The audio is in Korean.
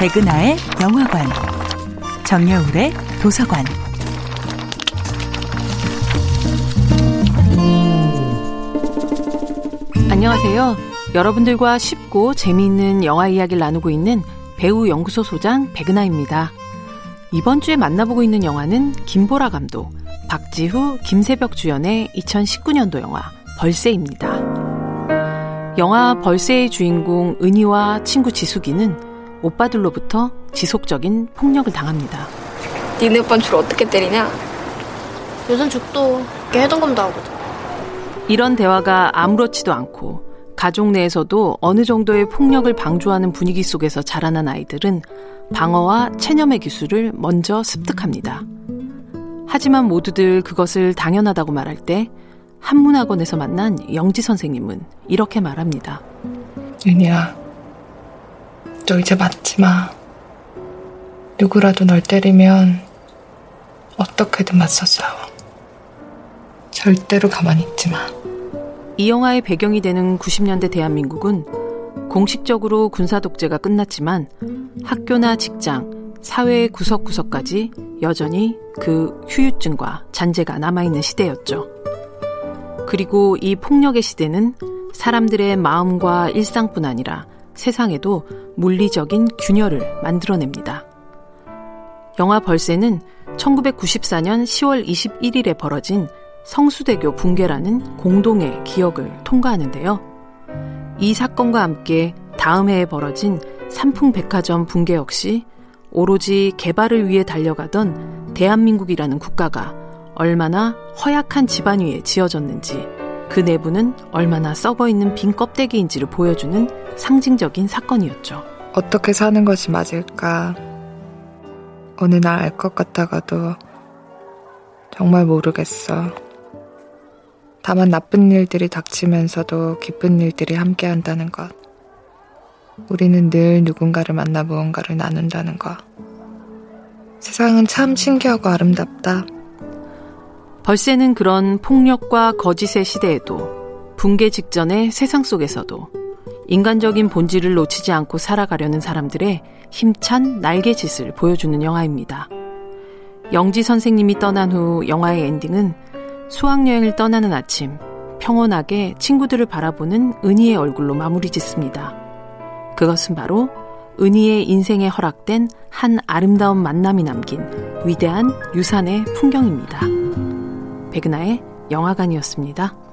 백은하의 영화관, 정여울의 도서관. 안녕하세요. 여러분들과 쉽고 재미있는 영화 이야기를 나누고 있는 배우 연구소 소장 백은하입니다. 이번 주에 만나보고 있는 영화는 김보라 감독, 박지후, 김세벽 주연의 2019년도 영화 벌새입니다. 영화 벌새의 주인공 은희와 친구 지숙이는 오빠들로부터 지속적인 폭력을 당합니다. 니네 오빠는 주로 어떻게 때리냐? 요즘 죽도 깨던검도 하거든. 이런 대화가 아무렇지도 않고 가족 내에서도 어느 정도의 폭력을 방조하는 분위기 속에서 자라난 아이들은 방어와 체념의 기술을 먼저 습득합니다. 하지만 모두들 그것을 당연하다고 말할 때 한문학원에서 만난 영지 선생님은 이렇게 말합니다. 윤희야, 너 이제 맞지 마. 누구라도 널 때리면 어떻게든 맞서 싸워. 절대로 가만히 있지 마. 이 영화의 배경이 되는 90년대 대한민국은 공식적으로 군사 독재가 끝났지만 학교나 직장, 사회의 구석구석까지 여전히 그 휴유증과 잔재가 남아있는 시대였죠. 그리고 이 폭력의 시대는 사람들의 마음과 일상뿐 아니라 세상에도 물리적인 균열을 만들어냅니다. 영화 벌새는 1994년 10월 21일에 벌어진 성수대교 붕괴라는 공동의 기억을 통과하는데요. 이 사건과 함께 다음 해에 벌어진 삼풍백화점 붕괴 역시 오로지 개발을 위해 달려가던 대한민국이라는 국가가 얼마나 허약한 집안 위에 지어졌는지 그 내부는 얼마나 썩어 있는 빈 껍데기인지를 보여주는 상징적인 사건이었죠. 어떻게 사는 것이 맞을까? 어느 날 알 것 같다가도 정말 모르겠어. 다만 나쁜 일들이 닥치면서도 기쁜 일들이 함께 한다는 것. 우리는 늘 누군가를 만나 무언가를 나눈다는 것. 세상은 참 신기하고 아름답다. 벌새는 그런 폭력과 거짓의 시대에도 붕괴 직전의 세상 속에서도 인간적인 본질을 놓치지 않고 살아가려는 사람들의 힘찬 날개짓을 보여주는 영화입니다. 영지 선생님이 떠난 후 영화의 엔딩은 수학여행을 떠나는 아침, 평온하게 친구들을 바라보는 은희의 얼굴로 마무리 짓습니다. 그것은 바로 은희의 인생에 허락된 한 아름다운 만남이 남긴 위대한 유산의 풍경입니다. 백은하의 영화관이었습니다.